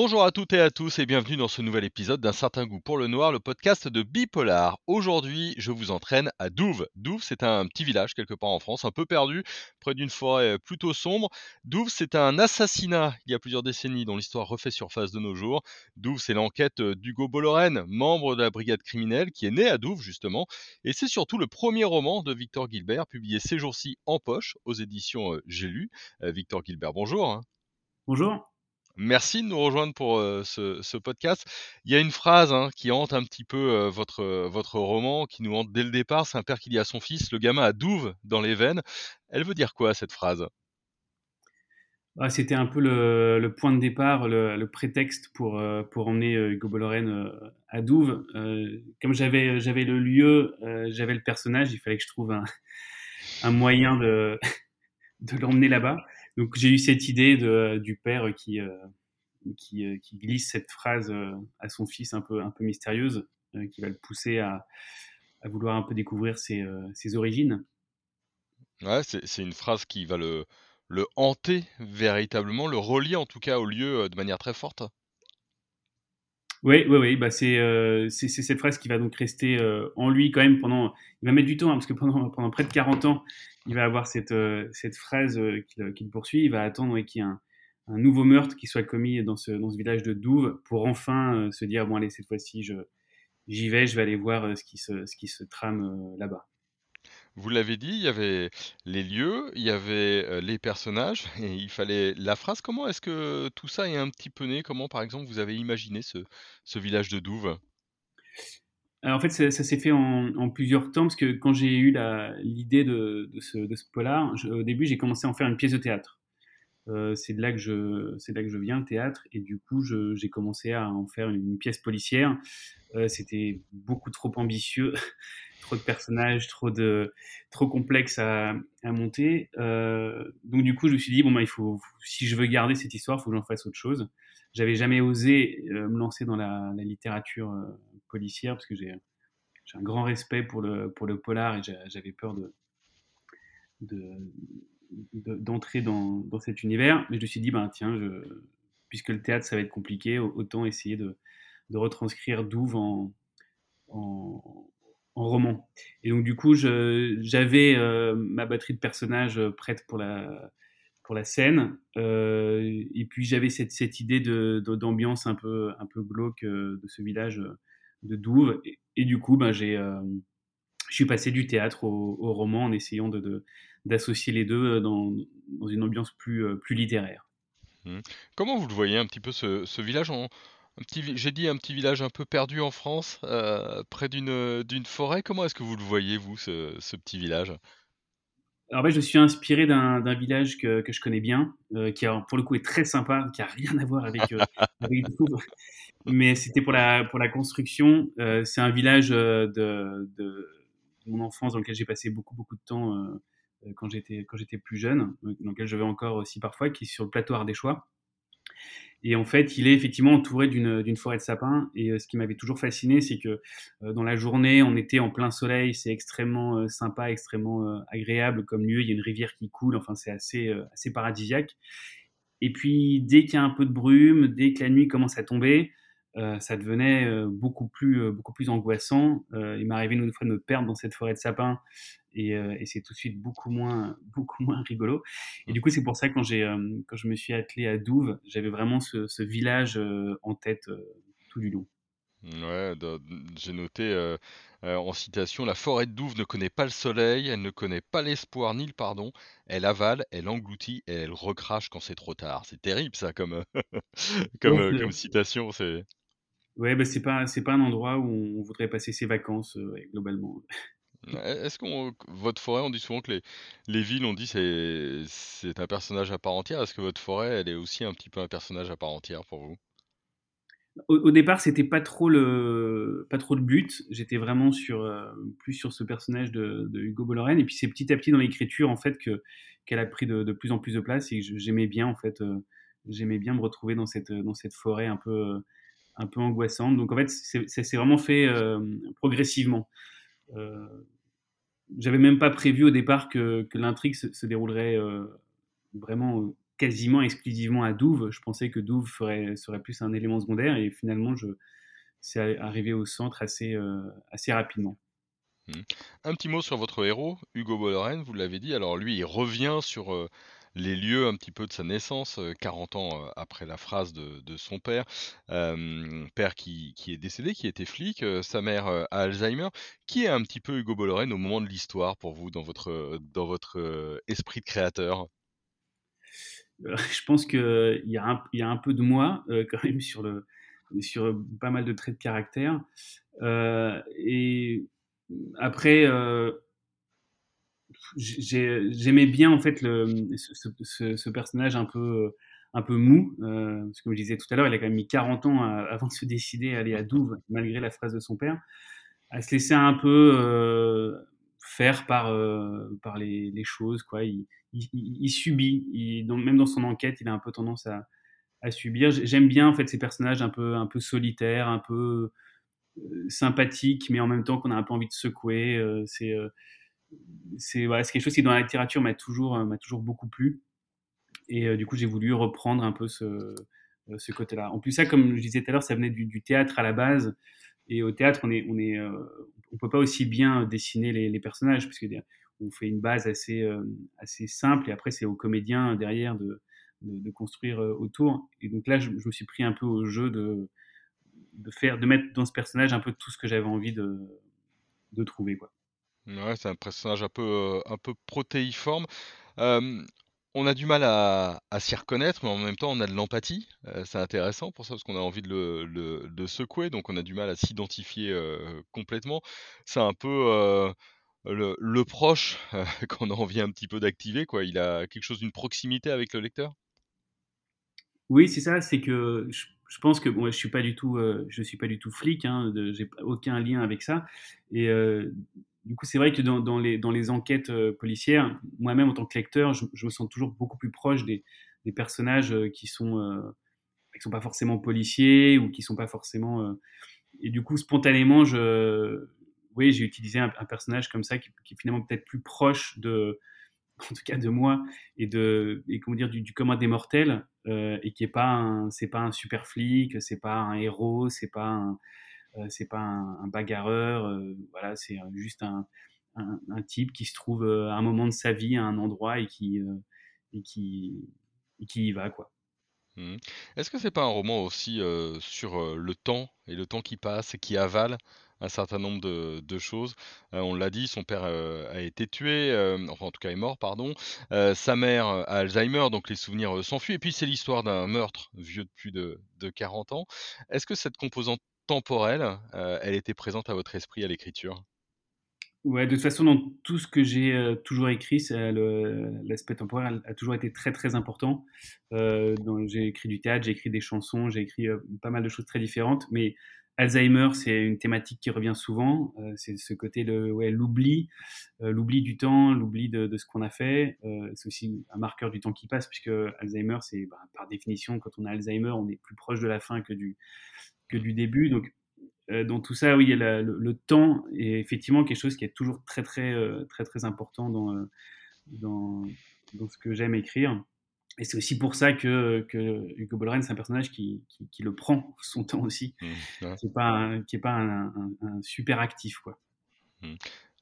Bonjour à toutes et à tous et bienvenue dans ce nouvel épisode d'un certain goût pour le noir, le podcast de Bipolar. Aujourd'hui, je vous entraîne à Douve. Douve, c'est un petit village quelque part en France, un peu perdu, près d'une forêt plutôt sombre. Douve, c'est un assassinat il y a plusieurs décennies dont l'histoire refait surface de nos jours. Douve, c'est l'enquête d'Hugo Bollorène, membre de la brigade criminelle, qui est né à Douve justement. Et c'est surtout le premier roman de Victor Gilbert, publié ces jours-ci en poche aux éditions J'ai lu. Victor Gilbert, bonjour. Bonjour. Merci de nous rejoindre pour ce, podcast. Il y a une phrase hein, qui hante un petit peu votre, votre roman, qui nous hante dès le départ. C'est un père qui dit à son fils Le gamin a douve dans les veines. Elle veut dire quoi cette phrase? Ah, C'était un peu le, point de départ, le, prétexte pour, pour emmener Hugo Bollorène à Douve. comme j'avais, j'avais le lieu, j'avais le personnage, il fallait que je trouve un, un moyen de, de l'emmener là-bas. Donc j'ai eu cette idée de, du père qui, euh, qui, euh, qui, glisse cette phrase euh, à son fils un peu, un peu mystérieuse, qui va le pousser à, à, vouloir un peu découvrir ses, ses origines. Ouais, c'est une phrase qui va le, le hanter véritablement, le relier en tout cas au lieu de manière très forte. Oui, oui, oui. Bah c'est cette phrase qui va donc rester en lui quand même pendant. Il va mettre du temps hein, parce que pendant, pendant près de 40 ans, il va avoir cette, euh, cette phrase euh, euh, qu'il poursuit. Il va attendre qu'il y ait un, nouveau meurtre qui soit commis dans ce, village de Douve pour enfin se dire bon, allez, cette fois-ci, j'y vais, je vais aller voir ce qui se, trame là-bas. Vous l'avez dit, il y avait les lieux, il y avait les personnages, et il fallait la phrase. Comment est-ce que tout ça est un petit peu né? Comment, par exemple, vous avez imaginé ce, ce village de Douve? En fait, ça, s'est fait en, plusieurs temps, parce que quand j'ai eu l'idée de, ce, polar, au début, j'ai commencé à en faire une pièce de théâtre. Euh, c'est de là que je, c'est là que je viens, le théâtre, et du coup, j'ai commencé à en faire une, pièce policière. Euh, c'était beaucoup trop ambitieux, trop de personnages, trop de, trop complexe à, monter. Euh, donc du coup, je me suis dit bon bah il faut, si je veux garder cette histoire, il faut que j'en fasse autre chose. J'avais jamais osé me lancer dans la, la littérature policière parce que j'ai un grand respect pour le, pour le polar et j'avais peur de, d'entrer dans, dans, cet univers. Mais je me suis dit, ben, tiens, puisque le théâtre, ça va être compliqué, autant essayer de, de retranscrire Douve en, en, roman. Et donc, du coup, j'avais euh, ma batterie de personnages prête pour la, pour la scène. Euh, et puis, j'avais cette, cette idée d'ambiance un peu, un peu glauque euh, de ce village de Douve. Et, du coup, ben, j'ai, euh, je suis passé du théâtre au, roman en essayant de, d'associer les deux euh, dans, dans, une ambiance plus, euh, plus littéraire. Mmh. Comment vous le voyez un petit peu ce, village j'ai dit un petit village un peu perdu en France, près d'une, d'une forêt. Comment est-ce que vous le voyez, vous, ce, ce petit village? Alors, ben, je suis inspiré d'un, village que, que, je connais bien, qui pour le coup est très sympa, qui a rien à voir avec, avec Douve, mais c'était pour la, pour la construction. Euh, c'est un village euh, de, de, mon enfance dans lequel j'ai passé beaucoup, beaucoup de temps euh, quand j'étais plus jeune, dans lequel je vais encore aussi parfois, qui est sur le plateau Ardéchois. Et en fait, il est effectivement entouré d'une forêt de sapins. Et ce qui m'avait toujours fasciné, c'est que dans la journée, on était en plein soleil, c'est extrêmement sympa, extrêmement agréable comme lieu. Il y a une rivière qui coule, enfin, c'est assez, assez paradisiaque. Et puis, dès qu'il y a un peu de brume, dès que la nuit commence à tomber, euh, ça devenait euh, beaucoup plus, euh, beaucoup plus angoissant. il m'est arrivé une fois de me perdre dans cette forêt de sapins et, et c'est tout de suite beaucoup moins, beaucoup moins rigolo. Et du coup, c'est pour ça que quand, j'ai, quand je me suis attelé à Douve, j'avais vraiment ce, ce village en tête tout du long. Ouais, j'ai noté en citation La forêt de Douve ne connaît pas le soleil, elle ne connaît pas l'espoir ni le pardon, elle avale, elle engloutit et elle recrache quand c'est trop tard. C'est terrible ça comme, comme, comme citation. C'est... Ouais, bah, c'est pas c'est pas un endroit où on voudrait passer ses vacances euh, globalement. Est-ce qu'on votre forêt, on dit souvent que les, les villes, on dit c'est c'est un personnage à part entière. Est-ce que votre forêt, elle est aussi un petit peu un personnage à part entière pour vous? Au, départ, c'était pas trop le pas trop le but. J'étais vraiment sur euh, plus sur ce personnage de, de Hugo Bollorène. Et puis c'est petit à petit dans l'écriture en fait que qu'elle a pris de, de, plus en plus de place et j'aimais bien en fait euh, j'aimais bien me retrouver dans cette dans cette forêt un peu un peu angoissante. Donc en fait, ça s'est vraiment fait euh, progressivement. Euh, J'avais même pas prévu au départ que, l'intrigue se, déroulerait euh, vraiment quasiment exclusivement à Douve. Je pensais que Douve serait plus un élément secondaire et finalement, c'est arrivé au centre assez, assez rapidement. Mmh. Un petit mot sur votre héros, Hugo Bollorène, vous l'avez dit. Alors lui, il revient sur les lieux un petit peu de sa naissance, 40 ans après la phrase de, son père, père qui, est décédé, qui était flic, sa mère a Alzheimer. Qui est un petit peu Hugo Bollorène au moment de l'histoire pour vous, dans votre, dans votre esprit de créateur? Je pense qu'il y, a un, y a un peu de moi quand même sur, le, sur pas mal de traits de caractère. et après, j'aimais bien en fait le, ce, personnage un peu, un peu mou. Euh, parce que comme je disais tout à l'heure, il a quand même mis 40 ans avant de se décider à aller à Douve, malgré la phrase de son père, à se laisser un peu euh, faire par, euh, par les, choses. Quoi. Il, il, subit, il, même dans son enquête, il a un peu tendance à, à subir. J'aime bien en fait ces personnages un peu, un peu solitaires, un peu sympathiques, mais en même temps qu'on a un peu envie de secouer. c'est c'est voilà, quelque chose qui dans la littérature m'a toujours, euh, m'a toujours beaucoup plu. Et euh, du coup, j'ai voulu reprendre un peu ce, euh, ce côté-là. En plus, ça, comme je disais tout à l'heure, ça venait du, théâtre à la base. Et au théâtre, on est, on est, on peut pas aussi bien dessiner les, les personnages parce que on fait une base assez, assez simple et après c'est aux comédiens derrière de, de, construire autour. Et donc là, je, je, me suis pris un peu au jeu de, de faire, de mettre dans ce personnage un peu tout ce que j'avais envie de, de trouver, quoi. Ouais, c'est un personnage un peu, un peu protéiforme. on a du mal à, s'y reconnaître, mais en même temps, on a de l'empathie. C'est intéressant pour ça, parce qu'on a envie de le, secouer, donc on a du mal à s'identifier complètement. C'est un peu le, le proche qu'on a envie un petit peu d'activer, quoi. Il a quelque chose d'une proximité avec le lecteur? Oui, c'est ça. C'est que je, pense que bon, je suis pas du tout, je suis pas du tout flic. Hein, j'ai aucun lien avec ça. Et du coup, c'est vrai que dans, les, enquêtes euh, policières, moi-même en tant que lecteur, je, me sens toujours beaucoup plus proche des, personnages euh, qui sont euh, qui sont pas forcément policiers ou qui sont pas forcément. Et du coup, spontanément, oui, j'ai utilisé un, personnage comme ça qui, est finalement peut-être plus proche de, en tout cas de moi et de et comment dire du, du commun des mortels et qui est pas c'est pas un super flic, c'est pas un héros, c'est pas un c'est pas un, bagarreur, euh, voilà, c'est juste un, type qui se trouve euh, à un moment de sa vie à un endroit et qui, et qui, y va, quoi. Mmh. Est-ce que c'est pas un roman aussi sur le temps et le temps qui passe et qui avale un certain nombre de, choses? On l'a dit, son père a été tué, enfin en tout cas est mort, pardon. sa mère a Alzheimer, donc les souvenirs s'enfuient. Et puis c'est l'histoire d'un meurtre vieux de plus de 40 ans. Est-ce que cette composante temporelle, euh, elle était présente à votre esprit à l'écriture? Ouais, de toute façon, dans tout ce que j'ai euh, toujours écrit, l'aspect temporel a, toujours été très très important. Euh, j'ai écrit du théâtre, j'ai écrit des chansons, j'ai écrit pas mal de choses très différentes, mais Alzheimer, c'est une thématique qui revient souvent. c'est ce côté de ouais, l'oubli, l'oubli du temps, l'oubli de, ce qu'on a fait. c'est aussi un marqueur du temps qui passe, puisque Alzheimer, c'est bah, par définition, quand on a Alzheimer, on est plus proche de la fin que du, que du début. Donc, euh, dans tout ça, oui, il y a le, temps est effectivement quelque chose qui est toujours très, très, euh, très, très important dans, euh, dans, dans, ce que j'aime écrire. Et c'est aussi pour ça que, que Hugo Bollorène, c'est un personnage qui, qui, le prend son temps aussi, mmh, qui n'est pas, un, qui est pas un, super actif. Quoi. Mmh.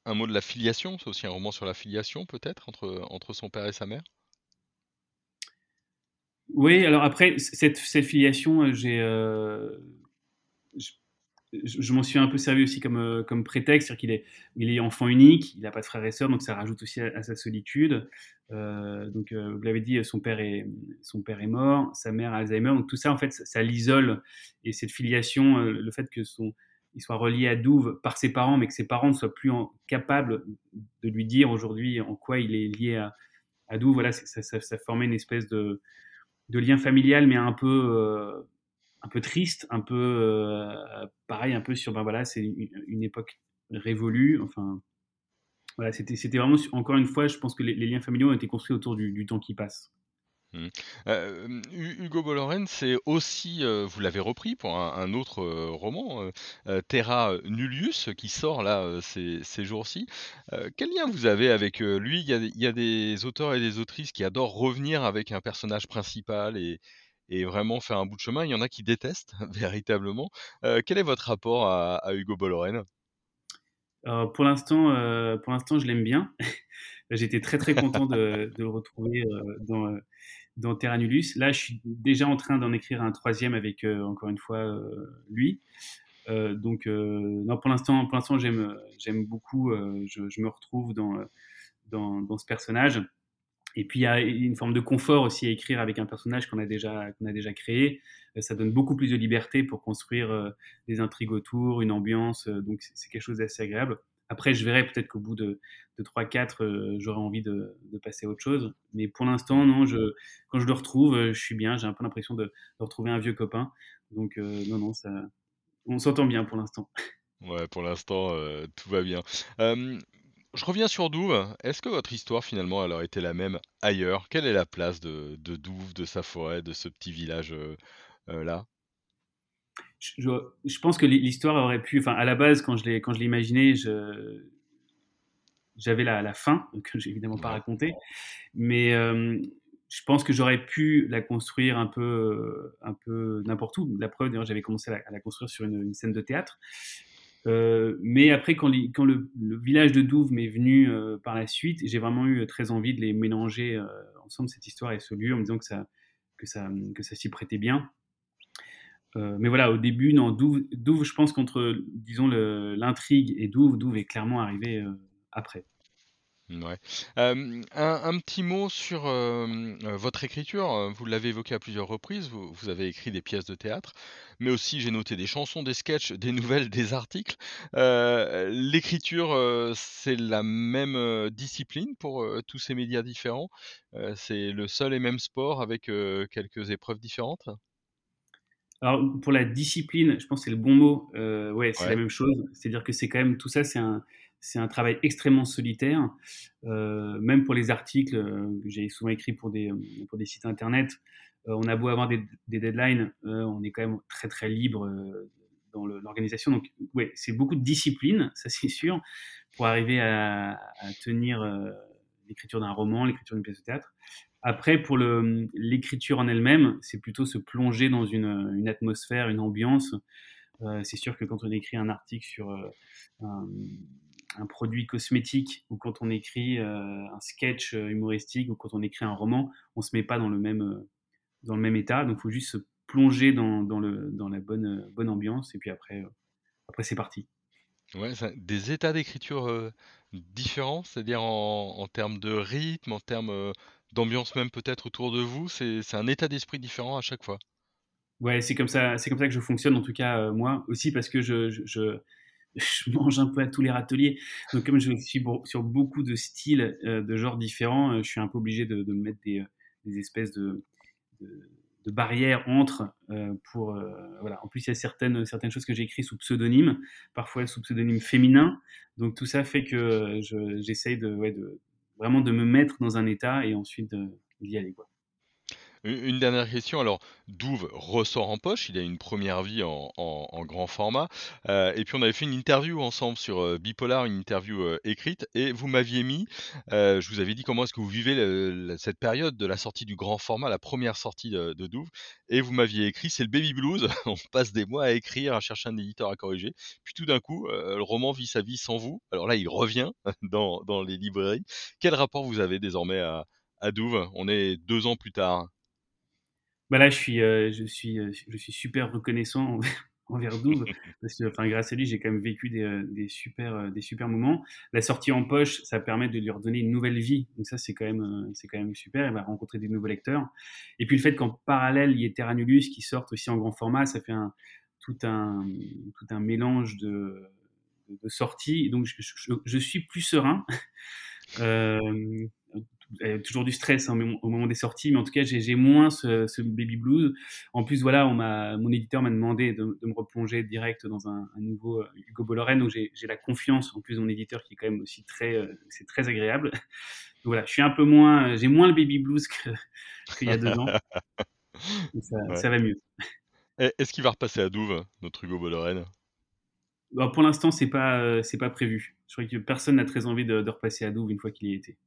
Un mot de la filiation, c'est aussi un roman sur la filiation peut-être entre, entre son père et sa mère? Oui, alors après, cette, cette filiation, j'ai je, m'en suis un peu servi aussi comme, euh, prétexte, c'est-à-dire qu'il est, enfant unique, il n'a pas de frères et sœurs, donc ça rajoute aussi à, sa solitude. Euh, donc, euh, vous l'avez dit, son père, est, mort, sa mère a Alzheimer, donc tout ça, en fait, ça, l'isole. Et cette filiation, le fait que son, il soit relié à Douve par ses parents, mais que ses parents ne soient plus capables de lui dire aujourd'hui en quoi il est lié à, à Douve, voilà, ça, formait une espèce de lien familial, mais un peu un peu triste, un peu euh, pareil, un peu sur ben voilà, c'est une, époque révolue. Enfin, voilà, c'était vraiment encore une fois, je pense que les, liens familiaux ont été construits autour du, temps qui passe. Mmh. Heu, Hugo Bolloré, c'est aussi, heu, vous l'avez repris pour un autre, roman, Terra Nullius, qui sort là, ces jours-ci. Quel lien vous avez avec, lui? Il y il y a des auteurs et des autrices qui adorent revenir avec un personnage principal et et vraiment faire un bout de chemin. Il y en a qui détestent véritablement. Heu, quel est votre rapport à Hugo pour l'instant, heu, pour l'instant, je l'aime bien. J'étais très, très content de le retrouver, dans, dans. Là, je suis déjà en train d'en écrire un troisième avec, encore une fois, lui. Donc non, pour l'instant j'aime, j'aime beaucoup, je je me retrouve dans, dans dans ce personnage. Et puis il y a une forme de confort aussi à écrire avec un personnage qu'on a déjà qu'on a déjà créé. Euh, ça donne beaucoup plus de liberté pour construire euh, des intrigues autour, une ambiance. euh, donc c'est- quelque chose d'assez agréable. Après, je verrai peut-être qu'au bout de, de 3-4, euh, j'aurai envie de, passer à autre chose. Mais pour l'instant, non, quand je le retrouve, je suis bien. J'ai un peu l'impression de, retrouver un vieux copain. Donc non, non, on s'entend bien pour l'instant. Ouais, pour l'instant, tout va bien. Je reviens sur Douve. Est-ce que votre histoire finalement, elle aurait été la même ailleurs? Quelle est la place de de Douve, de sa forêt, de ce petit village, heu heu, là? Je, pense que l'histoire aurait pu, enfin à la base, quand je l'ai quand je je, j'avais la, la fin, que j'ai évidemment pas Ouais. raconté, mais euh, je pense que j'aurais pu la construire un peu, euh, un peu n'importe où. La preuve, d'ailleurs, j'avais commencé à la, à la, construire sur une, une scène de théâtre. Euh, mais après, quand, le, village de Douve m'est venu euh, par la suite, j'ai vraiment eu très envie de les mélanger euh, ensemble, cette histoire et ce lieu, en me disant que ça, que ça, que ça s'y prêtait bien. Euh, mais voilà, au début, non, Douve, Douve je pense qu'entre, disons, l'intrigue et Douve, Douve est clairement arrivé euh, après. Ouais. Un un petit mot sur, heu, votre écriture, heu, vous l'avez évoqué à plusieurs reprises, vous vous avez écrit des pièces de théâtre, mais aussi j'ai noté des chansons, des sketchs, des nouvelles, des articles. Heu, l'écriture, c'est la même, discipline pour, tous ces médias différents? C'est le seul et même sport avec, quelques épreuves différentes? Alors, pour la discipline, je pense que c'est le bon mot. Euh, ouais, c'est la même chose. C'est-à-dire que c'est quand même tout ça, c'est un, c'est un travail extrêmement solitaire. Euh, même pour les articles euh, que j'ai souvent écrits pour des, euh, pour des sites internet, on a beau avoir des, des deadlines, on est quand même très très libre dans l'organisation. Donc, ouais, c'est beaucoup de discipline, ça c'est sûr, pour arriver à, tenir l'écriture d'un roman, l'écriture d'une pièce de théâtre. Après, pour l'écriture en elle-même, c'est plutôt se plonger dans une, une atmosphère, une ambiance. C'est sûr que quand on écrit un article sur un, un, produit cosmétique ou quand on écrit euh, un sketch humoristique ou quand on écrit un roman, on se met pas dans le même, dans le même état. Donc, il faut juste se plonger dans, dans, le, dans la bonne, bonne ambiance et puis après, après c'est parti. Ouais, des états d'écriture, différents? C'est-à-dire en en termes de rythme, en termes, d'ambiance même peut-être autour de vous? C'est c'est un état d'esprit différent à chaque fois? Ouais, c'est comme ça, c'est comme ça que je fonctionne en tout cas euh, moi aussi parce que je, je, je, je mange un peu à tous les râteliers. Donc comme je suis sur beaucoup de styles, euh, de genres différents, euh, je suis un peu obligé de, de mettre des, des espèces de, barrières entre euh, pour euh, voilà. En plus il y a certaines certaines choses que j'ai écrites sous pseudonyme, parfois sous pseudonyme féminin. Donc tout ça fait que j'essaye de vraiment de me mettre dans un état et ensuite d'y aller quoi. Une dernière question, alors Douve ressort en poche, il a une première vie en grand format, heu et puis on avait fait une interview ensemble sur, heu, Bipolar, une interview, heu, écrite et vous m'aviez mis, je vous avais dit: «Comment est-ce que vous vivez cette période de la sortie du grand format, la première sortie de de Douve?» et vous m'aviez écrit: «C'est le baby blues, on passe des mois à écrire, à chercher un éditeur à corriger, puis tout d'un coup, le roman vit sa vie sans vous». Alors là, il revient dans les librairies. Quel rapport vous avez désormais à à Douve? On est 2 ans plus tard. Bah là, je suis, euh, je suis, euh, je suis super reconnaissant envers Douve parce que, enfin, grâce à lui, j'ai quand même vécu des, euh, des super, euh, des super moments. La sortie en poche, ça permet de lui redonner une nouvelle vie. Donc ça, c'est quand même, c'est quand même super. Il va rencontrer des nouveaux lecteurs. Et puis le fait qu'en parallèle, il y ait Terra Nullius qui sorte aussi en grand format, ça fait un, tout un, tout un mélange de, de, de sorties. Donc je, je, je, suis plus serein. Euh, toujours du stress hein, au moment des sorties, mais en tout cas, j'ai moins ce, ce, baby blues. En plus, voilà, on mon éditeur m'a demandé de, de, me replonger direct dans un, un nouveau euh, Hugo Bolloré, donc j'ai la confiance en plus de mon éditeur qui est quand même aussi très, euh, c'est très agréable. Donc voilà, je suis un peu moins, j'ai moins le baby blues qu'il y a 2 ans. ça, ça va mieux. Est-ce qu'il va repasser à Douve, notre Hugo Bollorène bah, Pour l'instant, c'est pas, c'est pas prévu. Je crois que personne n'a très envie de, de repasser à Douve une fois qu'il y était.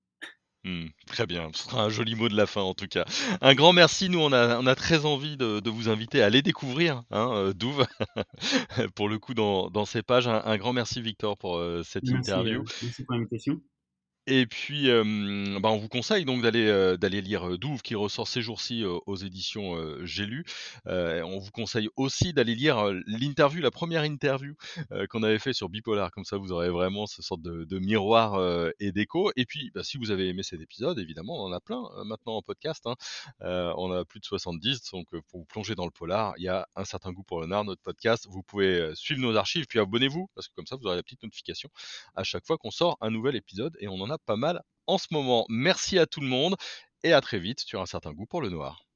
Mmh, très bien, ce sera un joli mot de la fin en tout cas. Un grand merci, nous on a, on a très envie de, de vous inviter à aller découvrir hein, euh, Douve, pour le coup dans, dans ces pages. Un, grand merci Victor pour euh, cette interview. Euh, merci pour l'invitation. Et puis, bah, on vous conseille donc d'aller, lire, Douve qui ressort ces jours-ci, aux éditions, J'ai lu. on vous conseille aussi d'aller lire, l'interview, la première interview, qu'on avait fait sur Bipolar. Comme ça, vous aurez vraiment ce sorte de miroir, et d'écho. Et puis, bah, si vous avez aimé cet épisode, évidemment, on en a plein, maintenant en podcast, hein. on a plus de 70, donc pour vous plonger dans le polar, il y a Un certain goût pour le nard, notre podcast. Vous pouvez, suivre nos archives, puis abonnez-vous parce que comme ça, vous aurez la petite notification à chaque fois qu'on sort un nouvel épisode et on pas mal en ce moment. Merci à tout le monde et à très vite sur un certain goût pour le noir.